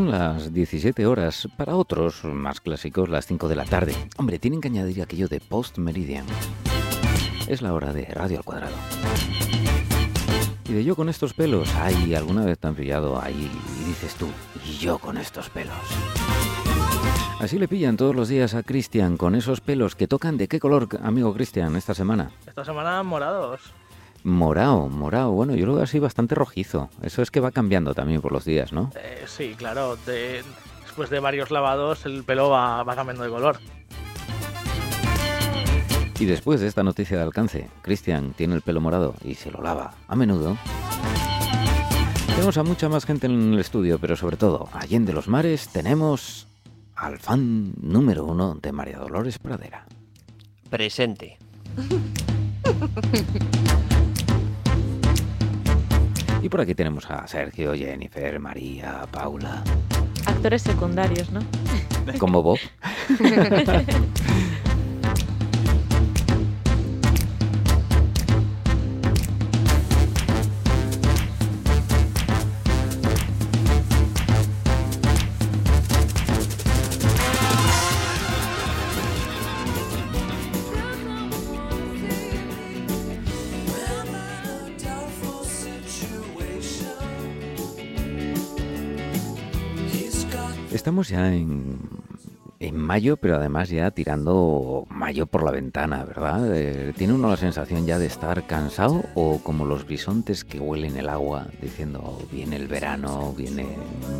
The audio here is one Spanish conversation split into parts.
Son las 17 horas, para otros más clásicos las 5 de la tarde. Hombre, tienen que añadir aquello de post meridian. Es la hora de radio al cuadrado. Y de yo con estos pelos, ay, alguna vez te han pillado ahí y dices tú, y yo con estos pelos. Así le pillan todos los días a Cristian con esos pelos que tocan de qué color, amigo Cristian, esta semana. Esta semana morados. Morado, morado. Bueno, yo lo veo así bastante rojizo. Eso es que va cambiando también por los días, ¿no? Eh, sí, claro. de- después de varios lavados el pelo va, va cambiando de color. Y después de esta noticia de alcance, Cristian tiene el pelo morado y se lo lava a menudo. Tenemos a mucha más gente en el estudio, pero sobre todo, allende los mares, tenemos al fan número uno de María Dolores Pradera. Presente. Y por aquí tenemos a Sergio, Jennifer, María, Paula, Actores secundarios, ¿no? como Bob. ya en, en mayo, pero además ya tirando mayo por la ventana, ¿verdad? Eh, ¿Tiene uno la sensación ya de estar cansado o como los bisontes que huelen el agua diciendo "Oh, viene el verano, vienen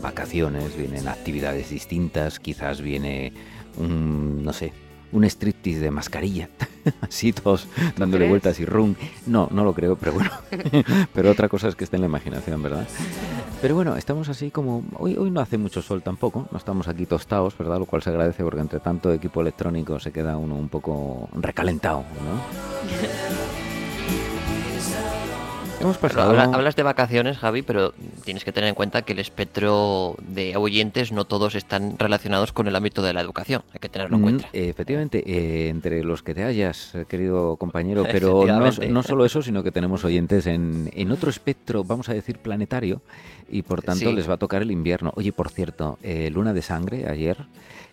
vacaciones, vienen actividades distintas, quizás viene un, no sé, un striptease de mascarilla, así todos dándole crees? vueltas y rum. No, no lo creo, pero bueno, pero otra cosa es que esté en la imaginación, ¿verdad? Pero bueno, estamos así como... Hoy, hoy no hace mucho sol tampoco, no estamos aquí tostados, ¿verdad? Lo cual se agradece porque entre tanto equipo electrónico se queda uno un poco recalentado, ¿no? Hemos Pero pasado... habla- hablas de vacaciones, Javi, pero tienes que tener en cuenta que el espectro de oyentes no todos están relacionados con el ámbito de la educación. Hay que tenerlo en Mm, cuenta. Efectivamente, eh, entre los que te hayas, eh, querido compañero, pero no, solo eso, sino que tenemos oyentes en, en otro espectro, vamos a decir, planetario, y por tanto Sí. les va a tocar el invierno. Oye, por cierto, eh, Luna de Sangre ayer,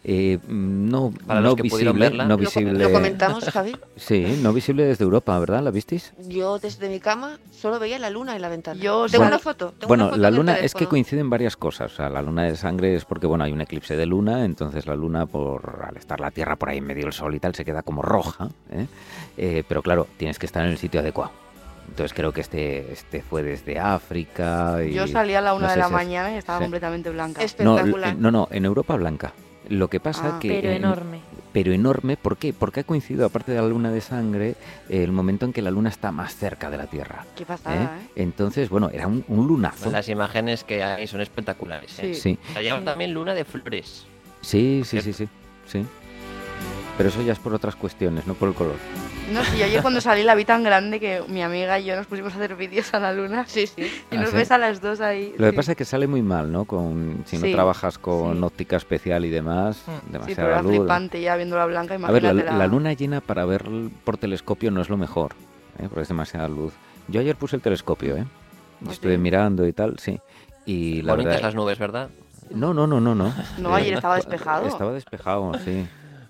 eh, no, Para no los que pudieron visible, verla. no Lo, visible, lo comentamos, Javi. sí, no visible desde Europa, ¿verdad? ¿La visteis? Yo desde mi cama solo veía la luna en la ventana. Yo tengo sí. una foto. tengo Bueno, una foto la luna es que coinciden varias cosas. O sea, la luna de sangre es porque, bueno, hay un eclipse de luna, entonces la luna, por al estar la Tierra por ahí en medio del Sol y tal, se queda como roja. ¿eh? Eh, pero claro, tienes que estar en el sitio adecuado. Entonces creo que este, este fue desde África. Y, Yo salí a la una no de sé la si mañana y estaba sí. completamente blanca. Espectacular. no, no, en Europa blanca. Lo que pasa Ah. que... Pero en- enorme. pero enorme, ¿por qué? Porque ha coincidido, aparte de la luna de sangre, el momento en que la luna está más cerca de la Tierra. Qué ¿eh? pasada, ¿eh? Entonces, bueno, era un, un lunazo. Las imágenes que hay son espectaculares. ¿eh? Sí. Sí, Se llama también luna de flores. sí, sí, sí, sí, sí. Pero eso ya es por otras cuestiones, no por el color. No yo ayer cuando salí la vi tan grande que mi amiga y yo nos pusimos a hacer vídeos a la luna. Sí, sí. Y Ah, nos ¿sí? ves a las dos ahí. Lo que sí. pasa es que sale muy mal, ¿no? Con, si no Sí, trabajas con sí. óptica especial y demás, Mm. Sí, pero demasiada era luz. flipante ya viendo la blanca, A ver, la, luna llena para ver por telescopio no es lo mejor, ¿eh? porque es demasiada luz. Yo ayer puse el telescopio, ¿eh? ¿Ah, estuve sí? mirando y tal, sí. Y la Bonitas verdad... las nubes, ¿verdad? No, no, no, no, no. No, ayer Eh, estaba despejado. Estaba despejado, sí.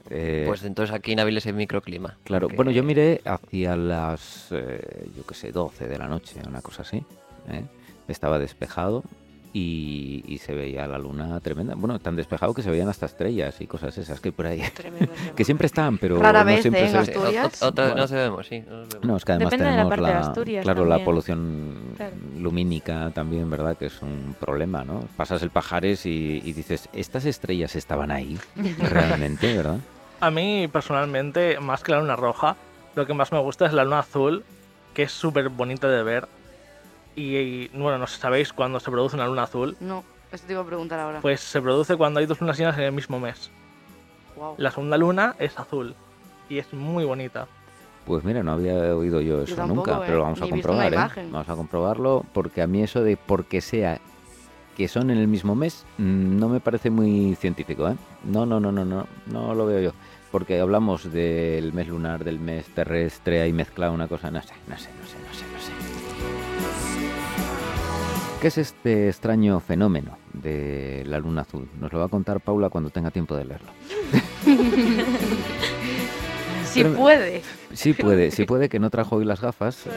Eh, Pues entonces aquí en Avilés hay microclima. Claro, porque- bueno, yo miré hacia las, eh, yo qué sé, 12 de la noche, una cosa así. ¿eh? Estaba despejado y, y se veía la luna tremenda. Bueno, tan despejado que se veían hasta estrellas y cosas esas que hay por ahí. Tremendo. Que siempre están, pero Rara no vez, siempre ¿eh? se Asturias. o- otras Bueno. no se vemos, sí. no vemos. No, es que además Depende de la tenemos la, claro, la polución Claro. lumínica también, ¿verdad? Que es un problema, ¿no? Pasas el Pajares y, y dices, estas estrellas estaban ahí realmente, ¿verdad? A mí, personalmente, más que la luna roja, lo que más me gusta es la luna azul, que es súper bonita de ver. Y, y, bueno, no sé, ¿sabéis cuándo se produce una luna azul? No, esto te iba a preguntar ahora. Pues se produce cuando hay dos lunas llenas en el mismo mes. Guau. La segunda luna es azul y es muy bonita. Pues mira, no había oído yo eso tampoco, nunca, ¿eh? pero lo vamos a Ni comprobar, ¿eh? Vamos a comprobarlo, porque a mí eso de porque sea que son en el mismo mes mm, no me parece muy científico, ¿eh? No, no, no, no, no, no lo veo yo. Porque hablamos del mes lunar, del mes terrestre, ahí mezclado una cosa, no sé, no sé, no sé, no sé, no sé. ¿Qué es este extraño fenómeno de la luna azul? Nos lo va a contar Paula cuando tenga tiempo de leerlo. Si puede. Sí puede, sí puede que no trajo hoy las gafas. ¿eh?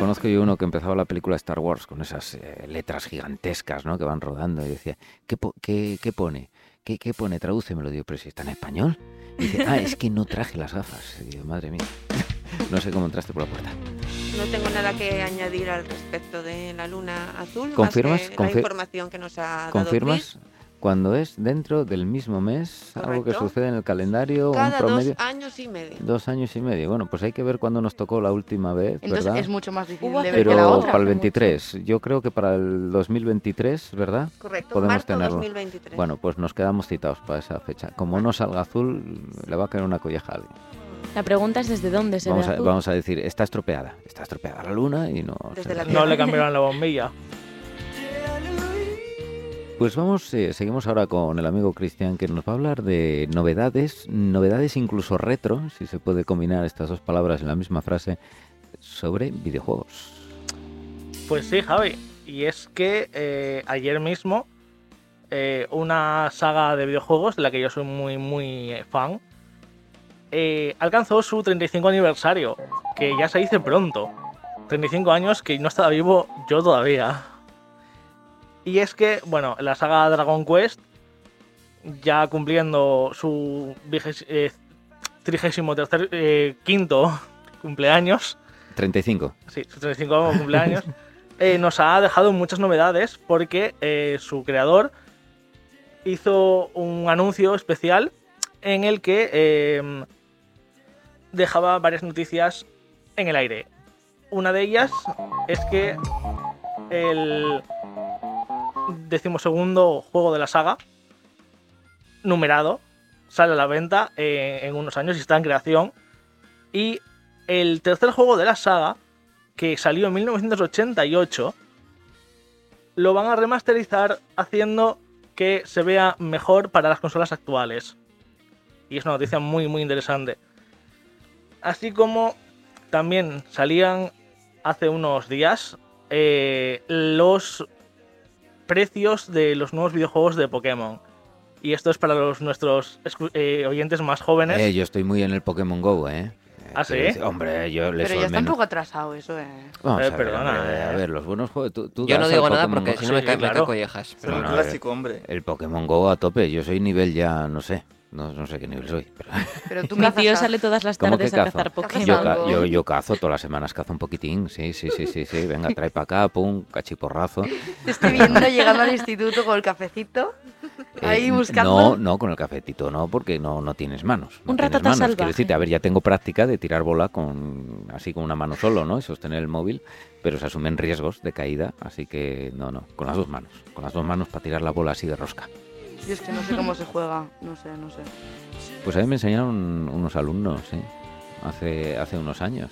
Conozco yo uno que empezaba la película Star Wars con esas eh, letras gigantescas ¿no? que van rodando y decía, ¿qué, po- qué, qué pone? ¿Qué, ¿Qué pone? Tradúcemelo. Digo, pero si está en español. Y dice, ah, es que no traje las gafas. Y digo, madre mía. No sé cómo entraste por la puerta. No tengo nada que añadir al respecto de la luna azul. ¿Confirmas? Más que Confi- la información que nos ha dado ¿Confirmas? Cuando es dentro del mismo mes, algo que Correcto. sucede en el calendario, Chris. un Cada promedio. dos años y medio. Dos años y medio. Bueno, pues hay que ver cuándo nos tocó la última vez, Entonces ¿verdad? es mucho más difícil de ver que la Pero otra. para el 23, yo creo que para el 2023, ¿verdad? Correcto, Podemos marzo tenerlo. 2023. Bueno, pues nos quedamos citados para esa fecha. Como no salga azul, le va a caer una colleja a alguien. La pregunta es desde dónde se Vamos ve a, azul. vamos a decir, está estropeada. Está estropeada la luna y no... Desde se la. No le cambiaron la bombilla. Pues vamos, eh, seguimos ahora con el amigo Cristian que nos va a hablar de novedades, novedades incluso retro, si se puede combinar estas dos palabras en la misma frase, sobre videojuegos. Pues sí, Javi. Y es que eh, ayer mismo eh, una saga de videojuegos de la que yo soy muy, muy eh, fan alcanzó su 35 aniversario, que ya se dice pronto. 35 años que no estaba vivo yo todavía. Y es que, bueno, la saga Dragon Quest, ya cumpliendo su eh, trigésimo tercer, eh, quinto cumpleaños, 35. sí, su 35 cumpleaños, eh, nos ha dejado muchas novedades porque eh, su creador hizo un anuncio especial en el que dejaba varias noticias en el aire. Una de ellas es que el decimosegundo juego de la saga, numerado, sale a la venta eh, en unos años y está en creación. Y el tercer juego de la saga, que salió en 1988, lo van a remasterizar haciendo que se vea mejor para las consolas actuales. Y es una noticia muy, muy interesante. Así como también salían hace unos días eh, los precios de los nuevos videojuegos de Pokémon. Y esto es para los nuestros eh, oyentes más jóvenes. Eh, yo estoy muy en el Pokémon Go, ¿eh? ¿Ah, sí? Hombre, yo le Pero ya está un poco atrasado eso, eh. Vamos Eh, a ver, perdona, hombre, eh. a ver, los buenos juegos. Tú, tú Yo no digo nada porque Go- si no me Sí, cae me claro. collejas. Es Pero no, a clásico, hombre. El Pokémon Go a tope. Yo soy nivel ya, no sé. No, no sé qué nivel soy. Pero Pero tú Mi tío sale todas las ¿Cómo que tardes a cazar Pokémon. yo, ca- yo, yo cazo todas las semanas, cazo un poquitín. Sí, sí, sí, sí, sí. Venga, trae para acá, pum, cachiporrazo. Te estoy viendo llegando al instituto con el cafecito. Ahí Eh, buscando. No, no, con el cafetito no, porque no, no tienes manos. no Un tienes manos. salvaje. Quiero decirte, a ver, ya tengo práctica de tirar bola con así con una mano solo, ¿no? Y sostener el móvil, pero se asumen riesgos de caída, así que no, no, con las dos manos. Con las dos manos para tirar la bola así de rosca. Yo es que no sé cómo se juega. No sé, no sé. Pues a mí me enseñaron unos alumnos, ¿sí? Hace, hace unos años.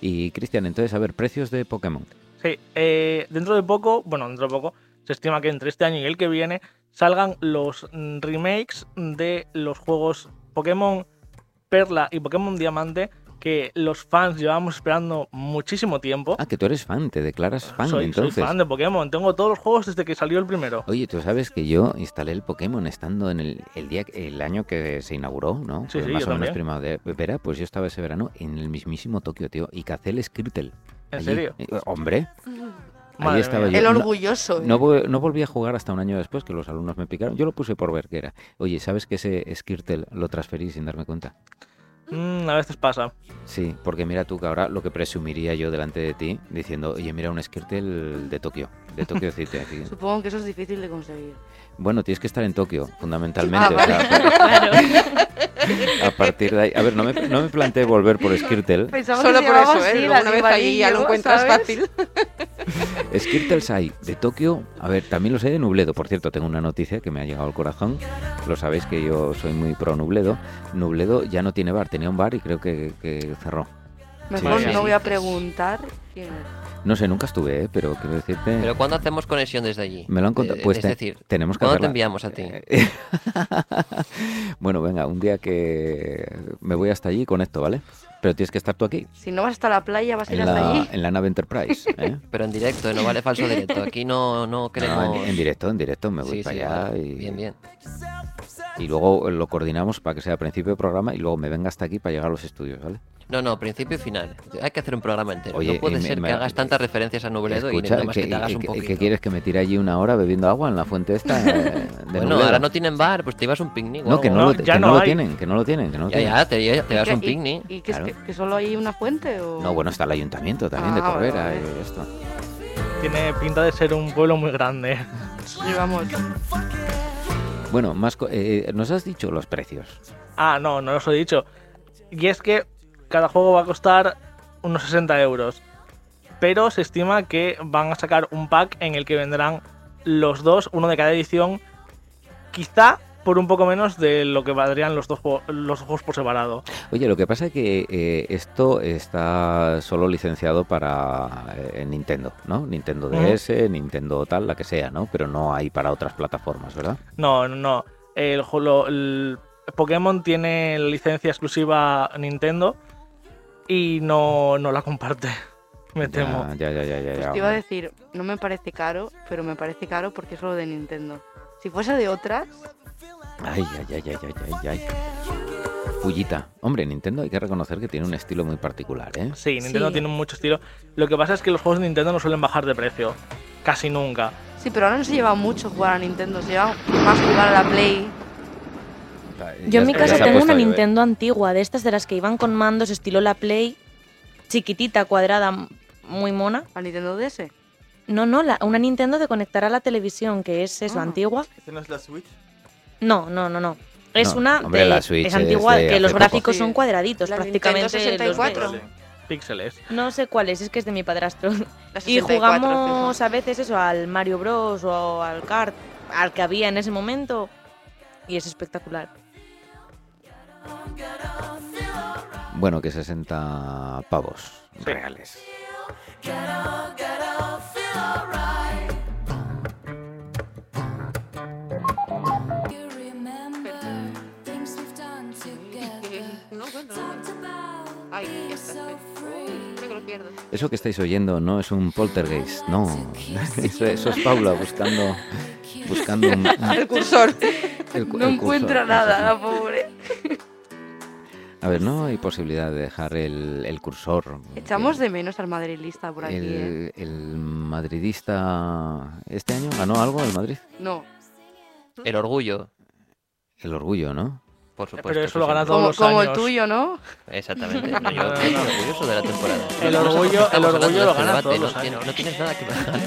Y Cristian, entonces, a ver, precios de Pokémon. Sí, eh, dentro de poco, bueno, dentro de poco, se estima que entre este año y el que viene salgan los remakes de los juegos Pokémon Perla y Pokémon Diamante que los fans llevamos esperando muchísimo tiempo. Ah, que tú eres fan, te declaras fan, soy, soy entonces. fan de Pokémon, tengo todos los juegos desde que salió el primero. Oye, tú sabes que yo instalé el Pokémon estando en el, el día, el año que se inauguró, ¿no? Sí, Fue sí, más yo o menos primavera, pues yo estaba ese verano en el mismísimo Tokio, tío, y cacé el Skrtel. ¿En allí. serio? Eh, Hombre, Madre estaba yo. El no- orgulloso. eh. no volví a jugar hasta un año después que los alumnos me picaron. Yo lo puse por ver qué era. Oye, ¿sabes que ese Skirtle lo transferí sin darme cuenta? Mm, a veces pasa. Sí, porque mira tú que ahora lo que presumiría yo delante de ti diciendo, oye, mira un Skirtle de Tokio, de Tokio City. aquí". Supongo que eso es difícil de conseguir. Bueno, tienes que estar en Tokio, fundamentalmente. Ah, o sea, Claro. a partir de ahí. A ver, no me, no me planteé volver por Skirtle. Pensaba Solo que por eso, ¿eh? la una vez ahí ya lo encuentras ¿sabes? fácil. Skirtles hay de Tokio. A ver, también los hay de Nubledo. Por cierto, tengo una noticia que me ha llegado al corazón. Lo sabéis que yo soy muy pro Nubledo. Nubledo ya no tiene bar, tenía un bar y creo que, que cerró. Mejor sí, no sí. voy a preguntar quién es. No sé, nunca estuve, ¿eh? pero quiero decirte... Pero ¿cuándo hacemos conexión desde allí? Me lo han contado. Eh, Pues es te- decir, tenemos que ¿cuándo te hacerla. enviamos a ti? Eh, bueno, venga, un día que me voy hasta allí y conecto, ¿vale? Pero tienes que estar tú aquí, Si no vas hasta la playa, vas a ir en hasta la, allí. en la nave Enterprise. ¿eh? Pero en directo, no vale falso directo. Aquí no, no queremos... No, en, en directo, en directo, me voy Sí, para sí, allá vale. y, Bien, bien. Y luego lo coordinamos para que sea principio de programa y luego me venga hasta aquí para llegar a los estudios, ¿vale? No, no, principio y final. Hay que hacer un programa entero. Oye, no puede y ser me- que hagas tantas referencias a Nubledo y Escucha, nada más que, ¿qué, te hagas qué- un poquito. qué quieres que me tire allí una hora bebiendo agua en la fuente esta? eh, de Bueno, Nubledo? ahora no tienen bar, pues te ibas a un picnic. No, que no, No, lo, ya que no no lo tienen, que no lo tienen, que no lo Ya, tienen. ya, te, te vas a un ¿Y- picnic. ¿Y, que, es Claro. que, que solo hay una fuente? O... No, bueno, está el ayuntamiento también de Ah, Corbera y esto. Tiene pinta de ser un pueblo muy grande. Sí, vamos. Bueno, más co- eh, nos has dicho los precios. Ah, no, no os he dicho. Y es que cada juego va a costar unos 60 euros. Pero se estima que van a sacar un pack en el que vendrán los dos, uno de cada edición. Quizá por un poco menos de lo que valdrían los dos, los juegos por separado. Oye, lo que pasa es que eh, esto está solo licenciado para eh, Nintendo, ¿no? Nintendo. DS, Nintendo tal, la que sea, ¿no? Pero no hay para otras plataformas, ¿verdad? No, no, no. El, lo- Pokémon tiene licencia exclusiva Nintendo y no, no la comparte. Me temo. Ya, ya, ya, ya, ya, Pues te iba a decir, no me parece caro, pero me parece caro porque es solo de Nintendo. Si fuese de otras, Ay, ay, ay, ay, ay, ay, ay. Pullita. Hombre, Nintendo hay que reconocer que tiene un estilo muy particular, ¿eh? Sí, Nintendo Sí. tiene mucho estilo. Lo que pasa es que los juegos de Nintendo no suelen bajar de precio. Casi nunca. sí, pero ahora no se lleva mucho jugar a Nintendo, se lleva más jugar a la Play. Yo en mi casa tengo una llover. Nintendo antigua, de estas de las que iban con mandos estilo la Play, chiquitita, cuadrada, muy mona. ¿A Nintendo DS? No, no, la- una Nintendo de conectar a la televisión, que es eso, Ah. antigua. ¿Esta no es la Switch? No, no, no, no. Es No, una hombre, de, la Switch es es antigua, de que los gráficos son cuadraditos, La prácticamente. Nintendo los 64. ves. Píxeles. No sé cuál es, es que es de mi padrastro. Y 64, jugamos a veces eso al Mario Bros o al kart, al que había en ese momento. Y es espectacular. Bueno, que 60 pavos Sí. reales. Ay, ya está. Eso que estáis oyendo no es un poltergeist, no. Eso, eso es Paula buscando, buscando un, un- El cursor. el No el encuentra cursor. nada, la pobre. A ver, no hay posibilidad de dejar el, el cursor. Echamos de menos al madrilista por aquí, ¿eh? el, el madridista. ¿Este año ganó algo el Madrid? No, El orgullo, El orgullo, ¿no? Por supuesto. Pero eso lo gana siempre. todos como, los como el años. tuyo, ¿no? Exactamente. No, yo estoy no. orgulloso de la temporada. El por qué orgullo- el orgullo de lo este gana debate, todos los años. no tienes nada que ganar.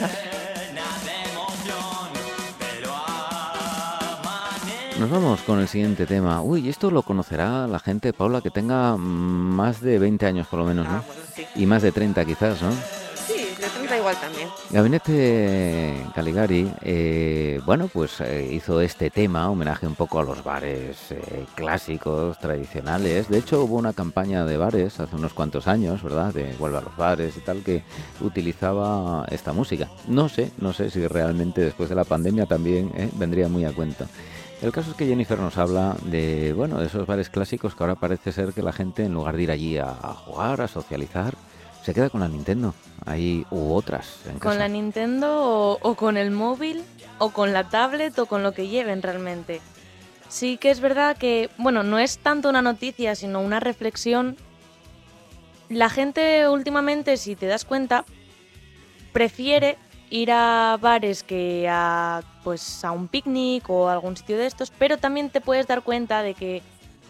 Nos vamos con el siguiente tema. Uy, esto lo conocerá la gente, Paula, que tenga más de 20 años por lo menos, ¿no? Y más de 30 quizás, ¿no? Sí, de 30 igual también. Gabinete Caligari, eh, bueno, pues eh, hizo este tema, homenaje un poco a los bares eh, clásicos, tradicionales. De hecho, hubo una campaña de bares hace unos cuantos años, ¿verdad? De vuelve a los bares y tal, que utilizaba esta música. No sé, no sé si realmente después de la pandemia también vendría muy a cuenta. El caso es que Jennifer nos habla de, bueno, de esos bares clásicos que ahora parece ser que la gente, en lugar de ir allí a jugar, a socializar, se queda con la Nintendo. Hay u otras en Con casa. la Nintendo o, o con el móvil o con la tablet o con lo que lleven realmente. Sí que es verdad que, bueno, no es tanto una noticia, sino una reflexión. La gente últimamente, si te das cuenta, prefiere ir a bares que a pues a un picnic o a algún sitio de estos, pero también te puedes dar cuenta de que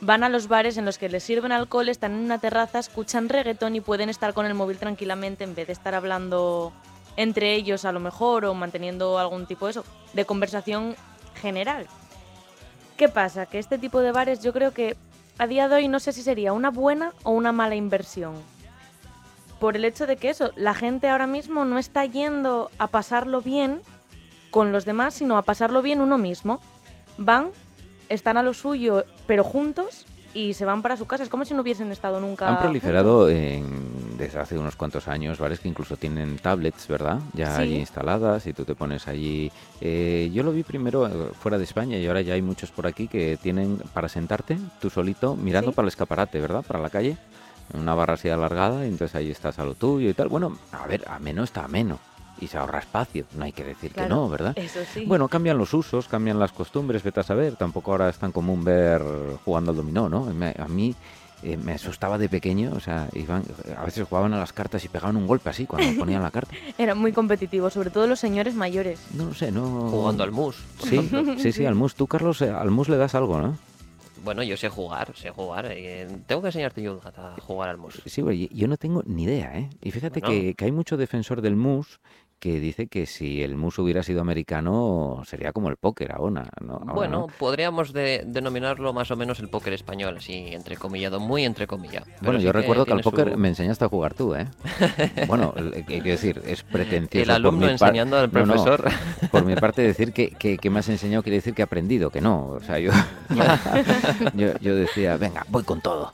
van a los bares en los que les sirven alcohol, están en una terraza, escuchan reggaetón y pueden estar con el móvil tranquilamente en vez de estar hablando entre ellos a lo mejor o manteniendo algún tipo de eso, de conversación general. ¿Qué pasa? Que este tipo de bares yo creo que a día de hoy no sé si sería una buena o una mala inversión. Por el hecho de que eso, la gente ahora mismo no está yendo a pasarlo bien con los demás, sino a pasarlo bien uno mismo. Van, están a lo suyo, pero juntos, y se van para su casa. Es como si no hubiesen estado nunca. Han proliferado en- desde hace unos cuantos años bares que incluso tienen tablets, ¿verdad? Ya Sí. allí instaladas y tú te pones allí. Eh, yo lo vi primero eh, fuera de España y ahora ya hay muchos por aquí que tienen para sentarte tú solito mirando Sí. para el escaparate, ¿verdad? Para la calle. Una barra así alargada y entonces ahí estás a lo tuyo y tal. Bueno, a ver, ameno está ameno. Y se ahorra espacio, no hay que decir que no, ¿verdad? Eso sí. Bueno, cambian los usos, cambian las costumbres, vete a saber. Tampoco ahora es tan común ver jugando al dominó, ¿no? A mí eh, me asustaba de pequeño, o sea, iban, a veces jugaban a las cartas y pegaban un golpe así cuando ponían la carta. Era muy competitivo, sobre todo los señores mayores. No lo sé, no... Jugando al mus. Sí, sí, sí, al mus. Tú, Carlos, eh, al mus le das algo, ¿no? Bueno, yo sé jugar, sé jugar. eh, tengo que enseñarte yo a jugar al mus. Sí, güey, yo no tengo ni idea, ¿eh? Y fíjate Bueno. que, que hay mucho defensor del mus que dice que si el mus hubiera sido americano sería como el póker ahora, ¿no? Ahora, Bueno, ¿no? podríamos de- denominarlo más o menos el póker español, así entrecomillado, muy entrecomillado. Bueno, sí yo recuerdo que al tiene póker su- me enseñaste a jugar tú, ¿eh? bueno, eh, quiero decir, es pretencioso. El por alumno mi par- enseñando al no, profesor. por mi parte, decir que, que, que me has enseñado quiere decir que he aprendido, que no. O sea, yo, yo, yo decía, venga, voy con todo.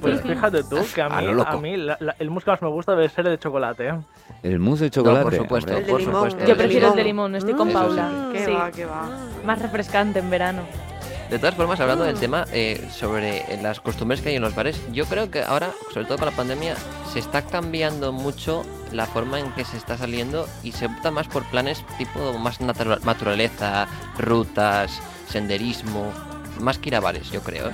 Pues fíjate tú que a A mí, lo loco. a mí la- la- el mousse que más me gusta debe ser el de chocolate. ¿eh? El mousse de chocolate. por supuesto. hombre. El de por limón. supuesto. el Yo prefiero el de limón, estoy con sí. Paula. Qué Sí, va, qué va. más refrescante en verano. De todas formas, hablando del tema eh, sobre eh, las costumbres que hay en los bares, yo creo que ahora, sobre todo con la pandemia, se está cambiando mucho la forma en que se está saliendo y se opta más por planes tipo más natura- naturaleza, rutas, senderismo, más que ir a bares, yo creo. ¿eh?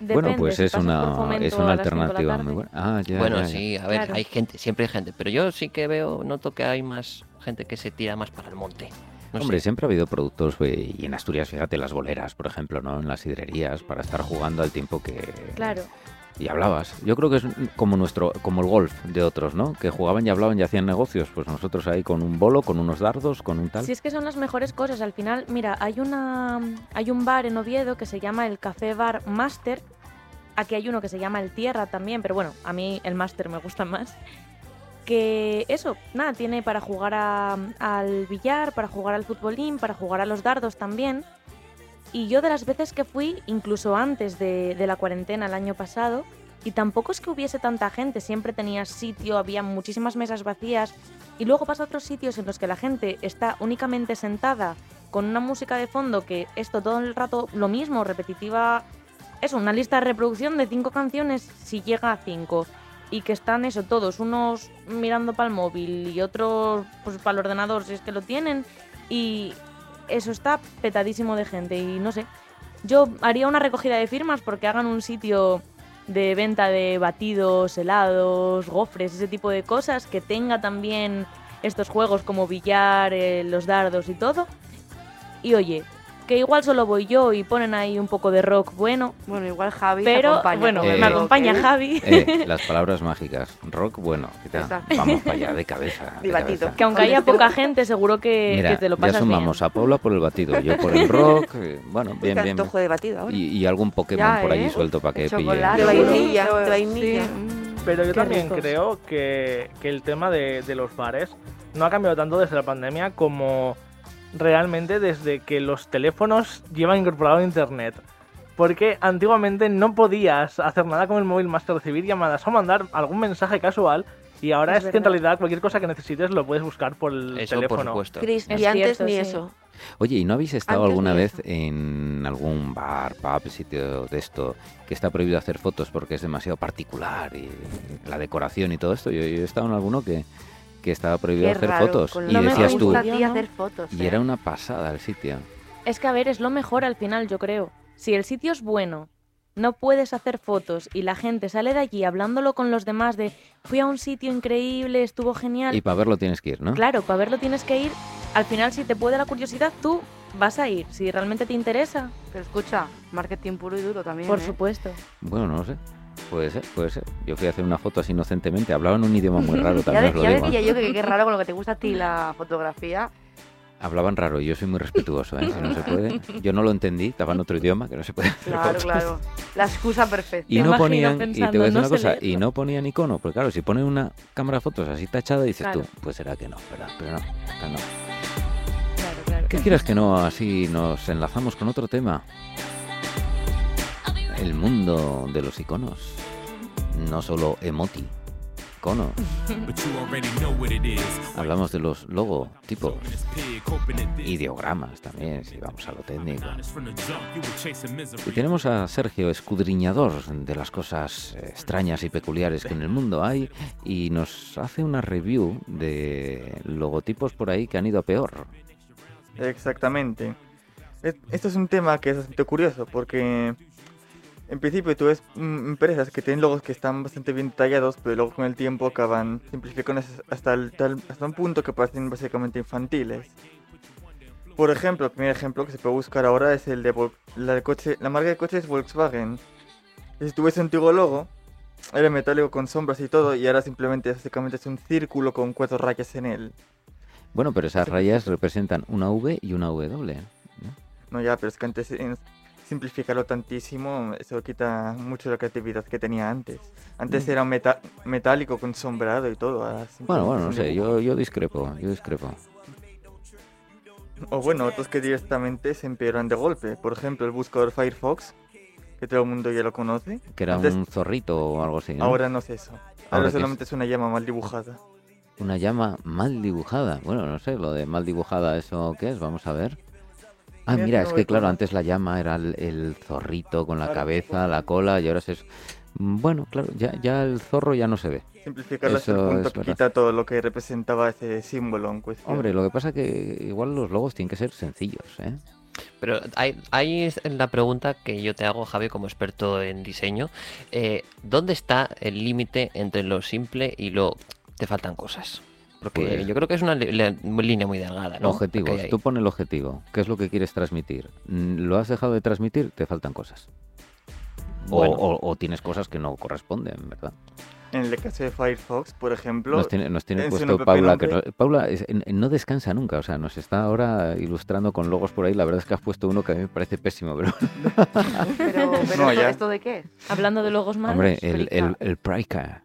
Bueno, pues es una, es una alternativa muy buena. Ah, ya, bueno, ya, ya. sí, a ver, Claro. hay gente, siempre hay gente, pero yo sí que veo, noto que hay más gente que se tira más para el monte. No Hombre, sé. siempre ha habido productos, eh, y en Asturias, fíjate, las boleras, por ejemplo, ¿no? En las sidrerías, para estar jugando al tiempo que... Claro. Y hablabas. Yo creo que es como nuestro, como el golf de otros, ¿no? Que jugaban y hablaban y hacían negocios. Pues nosotros ahí con un bolo, con unos dardos, con un tal. Si es que son las mejores cosas. Al final, mira, hay una hay un bar en Oviedo que se llama el Café Bar Master. Aquí hay uno que se llama el Tierra también, pero bueno, a mí el Master me gusta más. Que eso, nada, tiene para jugar al billar, para jugar al futbolín, para jugar a los dardos también. Y yo de las veces que fui, incluso antes de, de la cuarentena el año pasado, y tampoco es que hubiese tanta gente, siempre tenías sitio, había muchísimas mesas vacías, y luego vas a otros sitios en los que la gente está únicamente sentada con una música de fondo que esto todo el rato lo mismo, repetitiva, eso, una lista de reproducción de cinco canciones si llega a cinco. Y que están eso, todos, unos mirando para el móvil y otros pues para el ordenador si es que lo tienen. Y eso está petadísimo de gente y no sé. Yo haría una recogida de firmas porque hagan un sitio de venta de batidos, helados, gofres, ese tipo de cosas, que tenga también estos juegos como billar, eh, los dardos y todo. Y oye, que igual solo voy yo y ponen ahí un poco de rock bueno, Bueno, igual Javi te pero acompaña bueno, Eh, me rock, acompaña ¿eh? Javi. Eh, las palabras mágicas. Rock, bueno. Vamos para allá, de cabeza. de Y batido. cabeza. Que aunque haya poca gente, seguro que, Mira, que te lo ya pasas sumamos bien. a Paula por el batido, yo por el rock. eh, bueno, bien, bien. antojo de batido ahora. Y, y algún Pokémon Ya, por allí ¿eh? suelto para que pille. chocolate, De vainilla, seguro. de vainilla. Sí, mm. Pero yo Qué también ricos. creo que, que el tema de, de los bares no ha cambiado tanto desde la pandemia como realmente desde que los teléfonos llevan incorporado internet. Porque antiguamente no podías hacer nada con el móvil más que recibir llamadas o mandar algún mensaje casual. Y ahora Es es, que en realidad cualquier cosa que necesites lo puedes buscar por el Eso por teléfono. supuesto. Chris, Es y antes cierto, ni sí. eso. Oye, ¿y no habéis estado Antes alguna vez eso. en algún bar, pub, sitio de esto que está prohibido hacer fotos porque es demasiado particular y la decoración y todo esto? Yo, yo he estado en alguno que, que estaba prohibido Qué hacer raro, fotos y decías tú, gusta a Yo ti no. hacer fotos. y ¿eh? era una pasada el sitio. Es que, a ver, es lo mejor al final, yo creo. Si el sitio es bueno, no puedes hacer fotos y la gente sale de allí hablándolo con los demás de fui a un sitio increíble, estuvo genial. Y para verlo tienes que ir, ¿no? Claro, para verlo tienes que ir. Al final, si te puede la curiosidad, tú vas a ir. Si realmente te interesa, Pero escucha, marketing puro y duro también. por ¿eh? supuesto. Bueno, no lo sé. Puede ser, puede ser. Yo fui a hacer una foto así inocentemente. Hablaban un idioma muy raro, Ya, también de- os lo ya digo. decía yo que qué raro con lo que te gusta a ti la fotografía. Hablaban raro, yo soy muy respetuoso, ¿eh? Si no se puede. Yo no lo entendí, estaba en otro idioma que no se puede hacer Claro, fotos. claro. La excusa perfecta. Y no ponían, y te voy a decir no una cosa, y no ponían icono, porque claro, si ponen una cámara de fotos así tachada, dices Claro. tú, pues será que no, ¿verdad? Pero no, pero no. Claro, claro. ¿Qué quieres que no? Así nos enlazamos con otro tema. El mundo de los iconos. No solo emoti, icono. Hablamos de los logotipos, ideogramas también, si vamos a lo técnico. Y tenemos a Sergio, escudriñador de las cosas extrañas y peculiares que en el mundo hay, y nos hace una review de logotipos por ahí que han ido a peor. Exactamente. Es- Esto es un tema que es bastante curioso porque en principio tú ves mm, empresas que tienen logos que están bastante bien detallados, pero luego con el tiempo acaban simplificándose hasta, el tal, hasta un punto que parecen básicamente infantiles. Por ejemplo, el primer ejemplo que se puede buscar ahora es el de Vol- la, del coche, la marca de coches Volkswagen. Si tú ves antiguo logo, era metálico con sombras y todo, y ahora simplemente básicamente es un círculo con cuatro rayas en él. Bueno, pero esas rayas representan una V y una W. ¿no? No, ya, pero es que antes en simplificarlo tantísimo, eso quita mucho la creatividad que tenía antes. Antes Mm. era meta- metálico con sombrado y todo. ahora Bueno, bueno, no sé, yo, yo discrepo, yo discrepo. O bueno, otros que directamente se empeoran de golpe. Por ejemplo, el buscador Firefox, que todo el mundo ya lo conoce. Que era Antes- un zorrito o algo así, ¿no? Ahora no es eso. ¿Ahora Ahora, qué es? solamente es? una llama mal dibujada. Una llama mal dibujada. Bueno, no sé, lo de mal dibujada, ¿eso qué es? Vamos a ver. Ah, Mira, es que claro, antes la llama era el, el zorrito con la Claro, cabeza, la cola, y ahora es... Mm, Bueno, claro, ya, ya el zorro ya no se ve. Simplificarlo hasta el Eso punto es que quita todo lo que representaba ese símbolo en cuestión. Hombre, lo que pasa que igual los logos tienen que ser sencillos, ¿eh? Pero hay, hay es la pregunta que yo te hago, Javi, como experto en diseño. eh, ¿Dónde está el límite entre lo simple y lo te faltan cosas? Porque Pues- yo creo que es una li- línea muy delgada, ¿no? Objetivos. Tú pones el objetivo. ¿Qué es lo que quieres transmitir? Mm, ¿Lo has dejado de transmitir? Te faltan cosas. O, Bueno. o- o tienes cosas que no corresponden, ¿verdad? En el caso de Firefox, por ejemplo, Nos tiene, nos puesto Paula, que no, Paula es- en- en- no descansa nunca, o sea, nos está ahora ilustrando con logos por ahí. La verdad es que has puesto uno que a mí me parece pésimo, pero Pero, pero No, ¿esto, ya. ¿esto de qué? Hablando de logos malos. hombre, el, el, el Prica, el Prica.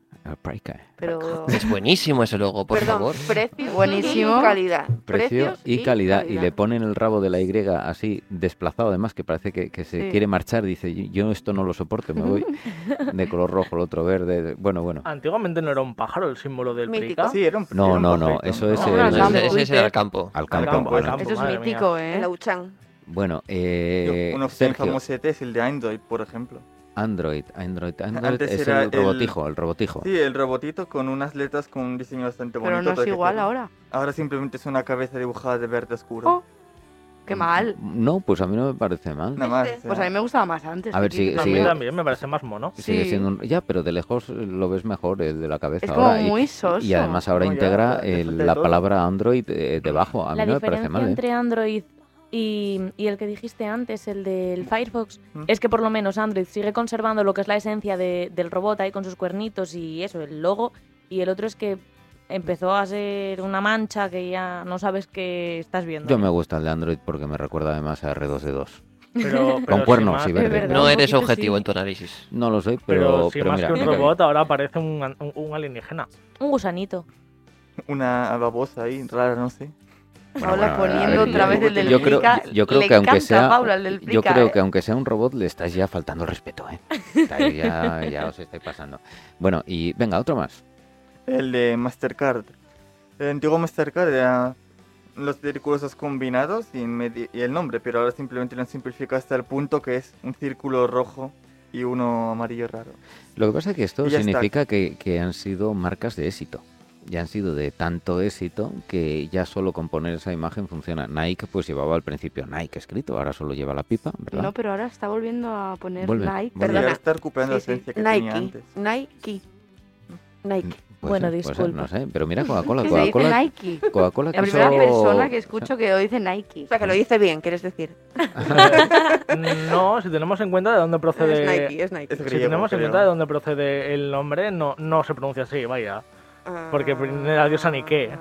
Pero... Es buenísimo ese logo, por Perdón, favor. precio Buenísimo. y calidad. Precio Precios y calidad, y le ponen el rabo de la Y así desplazado, además que parece que, que se Sí. quiere marchar. Dice, "Yo- yo esto no lo soporto, me voy de color rojo, el otro verde. Bueno, bueno. Antiguamente no era un pájaro el símbolo del Mítico. Prica. Sí, era un No, era un no, no, eso es No, el- Ese- ese, el campo. al Al campo. campo, al bueno. campo. Eso es mía. mítico, El ¿eh? Auchan. Bueno, eh, Uno que tiene Sergio, famosete es el de Android, por ejemplo. Android, Android, Android Antes es era el el- robotijo, el robotijo. Sí, el robotito con unas letras con un diseño bastante bonito. Pero no es igual decirlo. ahora. Ahora simplemente es una cabeza dibujada de verde oscuro. Oh, Qué mal. No, pues a mí no me parece mal. Nada más. Pues a mí me gustaba más antes. A ver, sí, A mí también me parece más mono. Sigue Sí. siendo un- Ya, pero de lejos lo ves mejor el de la cabeza Es ahora. como y- muy soso. Y además ahora integra ya, el- la todo. palabra Android eh, debajo. A mí La no me parece diferencia mal. ¿eh? entre Android y, y el que dijiste antes, el del Firefox, Mm. es que por lo menos Android sigue conservando lo que es la esencia de- del robot ahí con sus cuernitos y eso, el logo, y el otro es que empezó a ser una mancha que ya no sabes qué estás viendo. Yo me gusta el de Android porque me recuerda además a R2D2. Pero, pero Con si cuernos más- y verde. verdad. No eres objetivo sí. en tu análisis. No lo soy, Pero, pero, si pero más mira, que un robot, ahora parece un, un- un alienígena. Un gusanito. Una babosa ahí, rara, no sé. Bueno, Paula bueno, poniendo ver, otra yo- vez el del yo creo, yo creo Le que aunque encanta, sea Paula, el del yo creo ¿eh? que aunque sea un robot le estáis ya faltando respeto, ¿eh? Estáis ya, ya os estáis pasando. Bueno, y venga, otro más. El de Mastercard. El antiguo Mastercard era los círculos combinados y, y el nombre, pero ahora simplemente lo han simplificado hasta el punto que es un círculo rojo y uno amarillo raro. Lo que pasa es que esto significa que, que han sido marcas de éxito. Ya han sido de tanto éxito que ya solo con poner esa imagen funciona. Nike pues llevaba al principio Nike escrito, ahora solo lleva la pipa, ¿verdad? No, pero ahora está volviendo a poner Vuelve, Nike. Perdona. está recuperando Sí, la sí. esencia que tenía Nike. antes. Nike. Nike. Puede Bueno, puede ser, disculpa. no sé, pero mira Coca-Cola, Que dice Coca-Cola, Nike. Coca-Cola La quiso- primera persona que escucho que lo dice Nike. O sea, que lo dice bien, quieres decir. No, si tenemos en cuenta de dónde Es procede. Nike, es Nike. Es Si griego, tenemos en cuenta de dónde procede el nombre, no, no se pronuncia así, vaya. Porque Ah, la diosa Nike,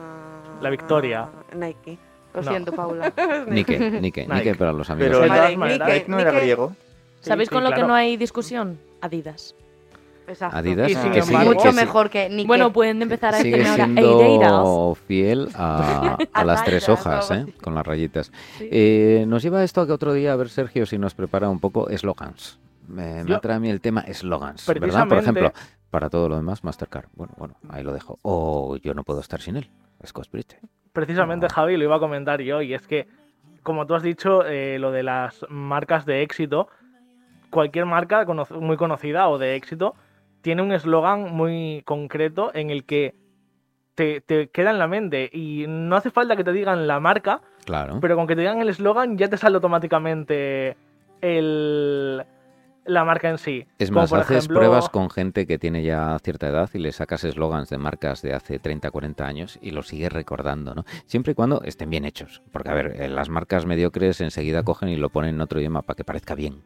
la victoria. Nike. Lo No. siento, Paula. Nike, Nike, Nike Nike. para los amigos. Pero de Nike, maneras- Nike no era Nike- griego. Sí, ¿Sabéis sí, con lo que no hay discusión? Adidas. Exacto. Adidas, que sigue, embargo- Mucho que mejor que Nike. Bueno, pueden empezar a decirme ahora siendo fiel a, a las tres hojas, ¿eh? con las rayitas. Sí. Eh, nos lleva esto a que otro día, a ver Sergio si nos prepara un poco eslogans. me, me atrae a mí el tema slogans, ¿verdad? Por ejemplo, para todo lo demás, Mastercard. Bueno, bueno, ahí lo dejo. O yo no puedo estar sin él. Scotch Brite. Precisamente, No. Javi, lo iba a comentar yo, y es que, como tú has dicho, eh, lo de las marcas de éxito, cualquier marca cono- muy conocida o de éxito tiene un eslogan muy concreto en el que te, te queda en la mente y no hace falta que te digan la marca, Claro. pero con que te digan el eslogan ya te sale automáticamente el, la marca en sí. Es más, haces ejemplo- pruebas con gente que tiene ya cierta edad y le sacas eslogans de marcas de hace 30, 40 años y los sigues recordando, ¿no? Siempre y cuando estén bien hechos. Porque, a ver, eh, las marcas mediocres enseguida cogen y lo ponen en otro idioma para que parezca bien.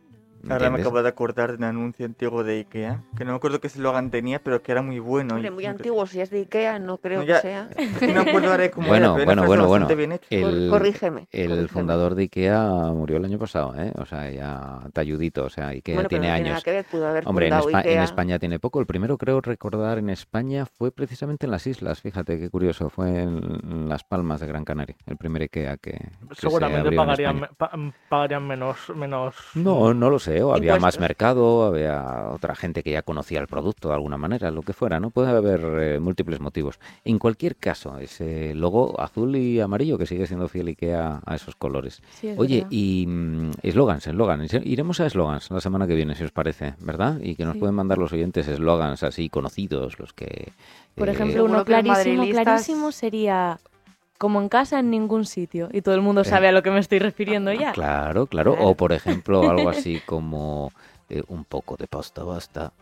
Ahora me acabo de acordar de un anuncio antiguo de Ikea, que no me acuerdo qué eslogan tenía, pero que era muy bueno. Hombre, y muy siempre- antiguo, si es de Ikea, no creo Ya. que sea. No me acuerdo ahora cómo Bueno, era, bueno, bueno, bueno. bien hecho. El, Cor- corrígeme, El corrígeme. fundador de Ikea murió el año pasado, ¿eh? O sea, ya talludito, o sea, Ikea bueno, pero tiene no tiene nada años. que ver, pudo haber Hombre, en, Espa- en. España tiene poco. El primero, creo recordar, en España fue precisamente en las islas. Fíjate qué curioso. Fue en Las Palmas de Gran Canaria. El primer IKEA que, que se Seguramente abrió pa- pagarían menos, menos. No, no lo sé. O había más mercado, había otra gente que ya conocía el producto de alguna manera, lo que fuera, ¿no? Puede haber eh, múltiples motivos. En cualquier caso, ese logo azul y amarillo que sigue siendo fiel IKEA a esos colores. Sí, es Oye, verdad. y mm, eslogans, eslogans. Iremos a eslogans la semana que viene, si os parece, ¿verdad? Y que nos Sí. pueden mandar los oyentes eslogans así conocidos, los que... Por eh, ejemplo, uno clarísimo, clarísimo sería como en casa en ningún sitio. Y todo el mundo Eh. sabe a lo que me estoy refiriendo ya. Claro, claro. Claro. O por ejemplo, algo así como eh, un poco de pasta basta.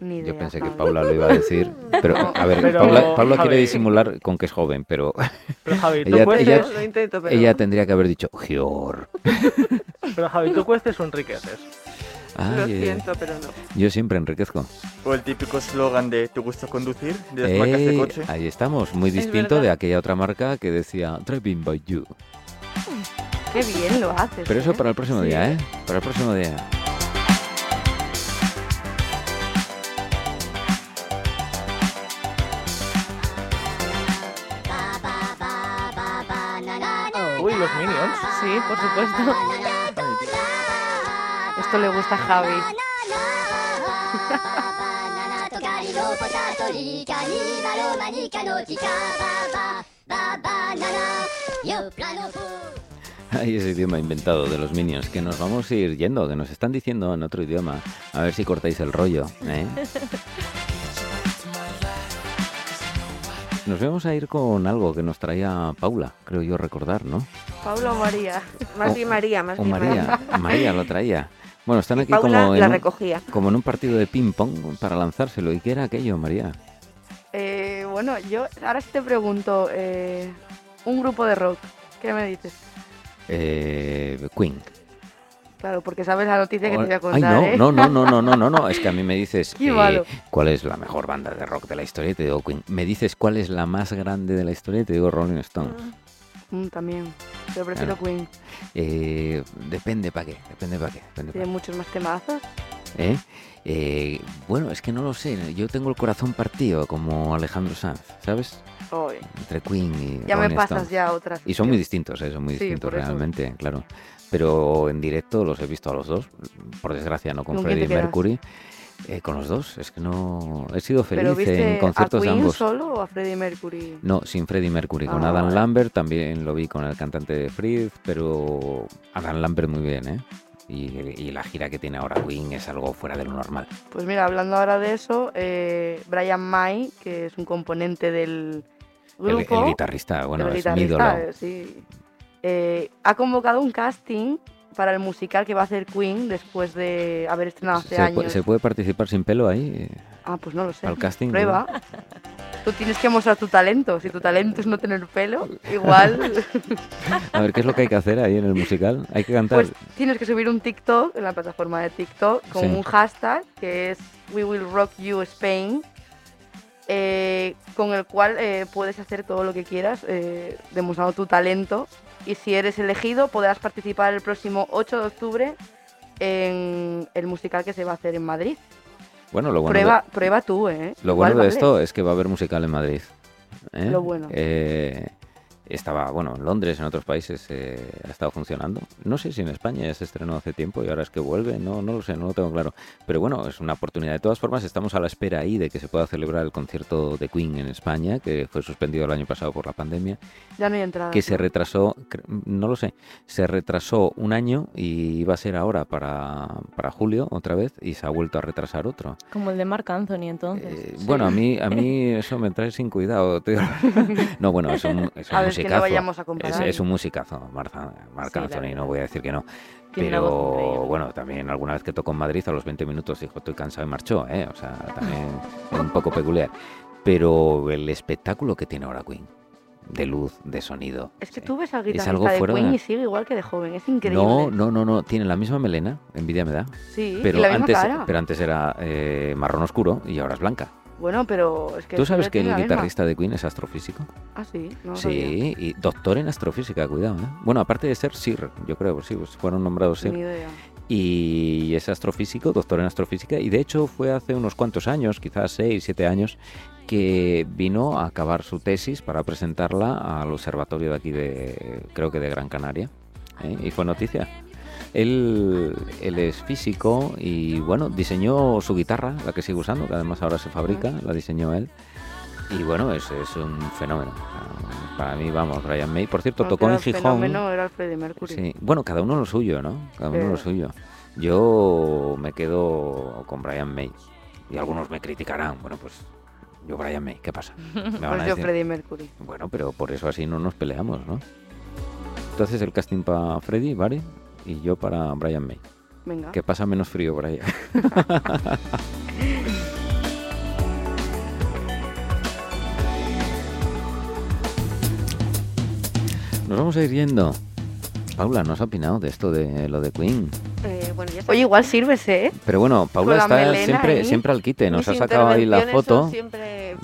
Ni idea. Yo pensé que. Paula lo iba a decir. Pero, a ver, Pero, Paula, Paula quiere disimular con que es joven, pero Pero Javi, tú Ella- cuestes, ella- Lo intento, pero ella tendría que haber dicho Gior. pero Javi, tú cuestes o enriqueces. Lo siento, pero no. yo siempre enriquezco. O el típico eslogan de ¿te gusta conducir? De las marcas de coche. ahí estamos, muy Es distinto de aquella otra marca que decía Driving by You. Qué bien lo haces. Pero eso ¿eh? para el próximo Sí. día, ¿eh? Para el próximo día. Uy, los Minions. Sí, por supuesto. Esto le gusta a Javi. Ay, ese idioma inventado de los Minions, que nos vamos a ir yendo, que nos están diciendo en otro idioma. A ver si cortáis el rollo, ¿eh? Nos vamos a ir con algo que nos traía Paula, creo yo recordar, ¿no? Pablo María. Más O- bien María, más O bien María, María lo traía. Bueno, están Y aquí Paula como en, la un, recogía. como en un partido de ping-pong para lanzárselo. ¿Y qué era aquello, María? Eh, bueno, yo ahora sí te pregunto, eh, un grupo de rock, ¿qué me dices? Eh, Queen. Claro, porque sabes la noticia que te voy a Ay, contar, no, ¿eh? no, no, no, no, no, no, no. Es que a mí me dices eh, cuál es la mejor banda de rock de la historia y te digo Queen. Me dices cuál es la más grande de la historia y te digo Rolling Stone. Mm, también, pero prefiero Queen. Eh, depende para qué, depende para qué. Depende Tiene pa' muchos más temazos. ¿Eh? Eh, bueno, es que no lo sé. Yo tengo el corazón partido como Alejandro Sanz, ¿sabes? Entre Queen y Ya me pasas ya otras. Y son muy distintos, eh, son muy Sí, distintos eso. realmente, claro. Pero en directo los he visto a los dos. Por desgracia, no con ¿Con Freddie quedas? Eh, con los dos, es que no. He sido ¿Pero feliz viste en conciertos a de Queen ambos. solo o a Freddie Mercury? No, sin Freddie Mercury. Con Ah, Adam vale. Lambert también lo vi con el cantante de Freed, pero Adam Lambert muy bien, ¿eh? Y, y la gira que tiene ahora Queen es algo fuera de lo normal. Pues mira, hablando ahora de eso, eh, Brian May, que es un componente del El, grupo, el guitarrista, bueno, el es mi ídolo. guitarrista, eh, sí, eh, ha convocado un casting para el musical que va a hacer Queen después de haber estrenado hace ¿Se, pu- años. se puede participar sin pelo ahí? Ah, pues no lo sé. al casting? Prueba. Tú tienes que mostrar tu talento. Si tu talento es no tener pelo, igual A ver, ¿qué es lo que hay que hacer ahí en el musical? Hay que cantar. pues tienes que subir un TikTok en la plataforma de TikTok con Sí. un hashtag que es We Will Rock You Spain, eh, con el cual eh, puedes hacer todo lo que quieras, eh, demostrando tu talento. Y si eres elegido, podrás participar el próximo 8 de octubre en el musical que se va a hacer en Madrid. bueno, lo bueno, prueba, de, prueba tú, ¿eh? lo bueno de vale. esto es que va a haber musical en Madrid. ¿eh? Lo bueno. Eh, estaba, bueno, en Londres, en otros países eh, ha estado funcionando. No sé si en España ya se estrenó hace tiempo y ahora es que vuelve, no, no lo sé, no lo tengo claro. Pero bueno, es una oportunidad. De todas formas, estamos a la espera ahí de que se pueda celebrar el concierto de Queen en España, que fue suspendido el año pasado por la pandemia, Ya no hay entrada. que se retrasó, no lo sé, se retrasó un año y iba a ser ahora para, para julio otra vez y se ha vuelto a retrasar otro. Como el de Marc Anthony, entonces. Eh, Bueno, a mí, a mí eso me trae sin cuidado. tío. No, bueno, es un, es un A ver, que no musicazo. vayamos a es, comparar. es un musicazo, Marza, Marc Sí, Anthony, no voy a decir que no. Pero bueno, también alguna vez que tocó en Madrid a los 20 minutos dijo estoy cansado y marchó, ¿eh? O sea, también es un poco peculiar. Pero el espectáculo que tiene ahora Queen, de luz, de sonido. Es que tú ves al guitarrista de Queen de- y sigue igual que de joven. Es increíble. No, no, no, no, tiene la misma melena, envidia me da. Sí, Pero y la misma antes, cara. pero antes era eh, marrón oscuro y ahora es blanca. Bueno, pero es que... ¿Tú sabes que el misma. guitarrista de Queen es astrofísico? Ah, sí, no sabía. Sí, y doctor en astrofísica, cuidado. ¿eh? Bueno, aparte de ser Sir, yo creo, sí, pues fueron nombrados Ni Sir. idea. Y es astrofísico, doctor en astrofísica, y de hecho fue hace unos cuantos años, quizás seis, siete años, que vino a acabar su tesis para presentarla al observatorio de aquí de, creo que de Gran Canaria, ¿eh? y fue noticia. Él, él es físico y bueno, diseñó su guitarra, la que sigue usando, que además ahora se fabrica, la diseñó él. Y bueno, es, es un fenómeno. Para mí, vamos, Brian May. Por cierto, tocó en Gijón. fenómeno era el Freddie Mercury. Sí, bueno, cada uno lo suyo, ¿no? Cada uno lo suyo. Yo me quedo con Brian May. Y algunos me criticarán. Bueno, pues yo Brian May, ¿qué pasa? Me van Pues a yo decir. Freddie Mercury. Bueno, pero por eso así no nos peleamos, ¿no? Entonces el casting para Freddy, ¿vale? Y yo para Brian May. Venga. Que pasa menos frío, Brian. Nos vamos a ir yendo. Paula, ¿no has opinado de esto de lo de Queen? Eh, bueno, ya está. Oye, igual sírvese, ¿eh? Pero bueno, Paula la está siempre, ahí. siempre al quite. Nos Mis ha sacado ahí la foto. siempre eh,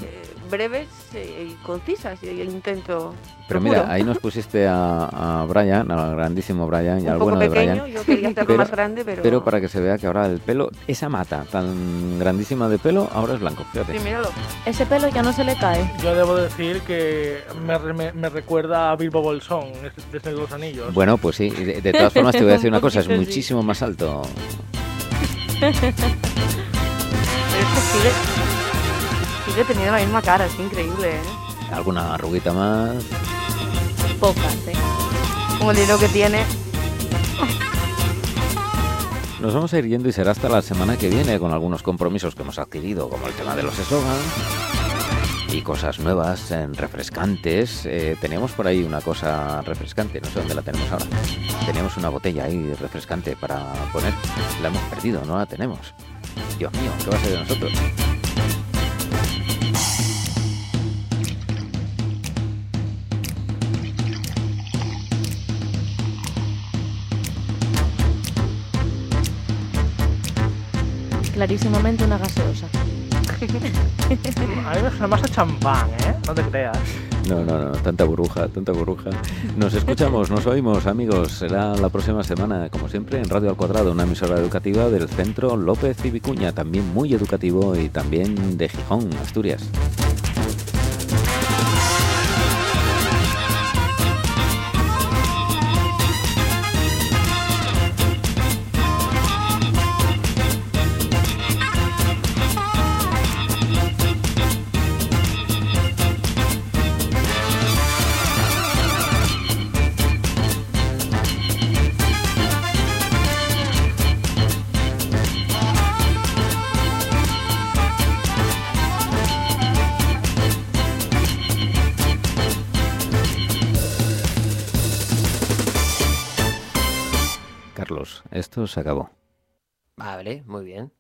breves eh, y concisas. Y yo intento. Pero mira, ahí nos pusiste a, a Brian, al grandísimo Brian y un al poco bueno de. Brian. Yo quería hacerlo Pero- más grande, pero. Pero para que se vea que ahora el pelo, esa mata tan grandísima de pelo, ahora es blanco. Fíjate. Sí, míralo. Ese pelo ya no se le cae. Yo debo decir que me, re- me- me recuerda a Bilbo Bolsón desde los anillos. Bueno, pues sí. De, de todas formas, te voy a decir una Un cosa: es muchísimo más alto. Sigue... Teniendo la misma cara, es increíble, ¿eh? Alguna arruguita más. Pocas, ¿eh? Como el dinero que tiene. Nos vamos a ir yendo y será hasta la semana que viene con algunos compromisos que hemos adquirido, como el tema de los eslogans y cosas nuevas, eh, refrescantes. Eh, tenemos por ahí una cosa refrescante, no sé dónde la tenemos ahora. Teníamos una botella ahí refrescante para poner. La hemos perdido, no la tenemos. Dios mío, ¿qué va a ser de nosotros? Clarísimamente una gaseosa. A mí me suena más a champán, ¿eh? No te creas. No, no, no, tanta burbuja, tanta burbuja. Nos escuchamos, nos oímos, amigos. Será la próxima semana, como siempre, en Radio al Cuadrado, una emisora educativa del Centro López y Vicuña, también muy educativo y también de Gijón, Asturias. Acabó. Vale, muy bien.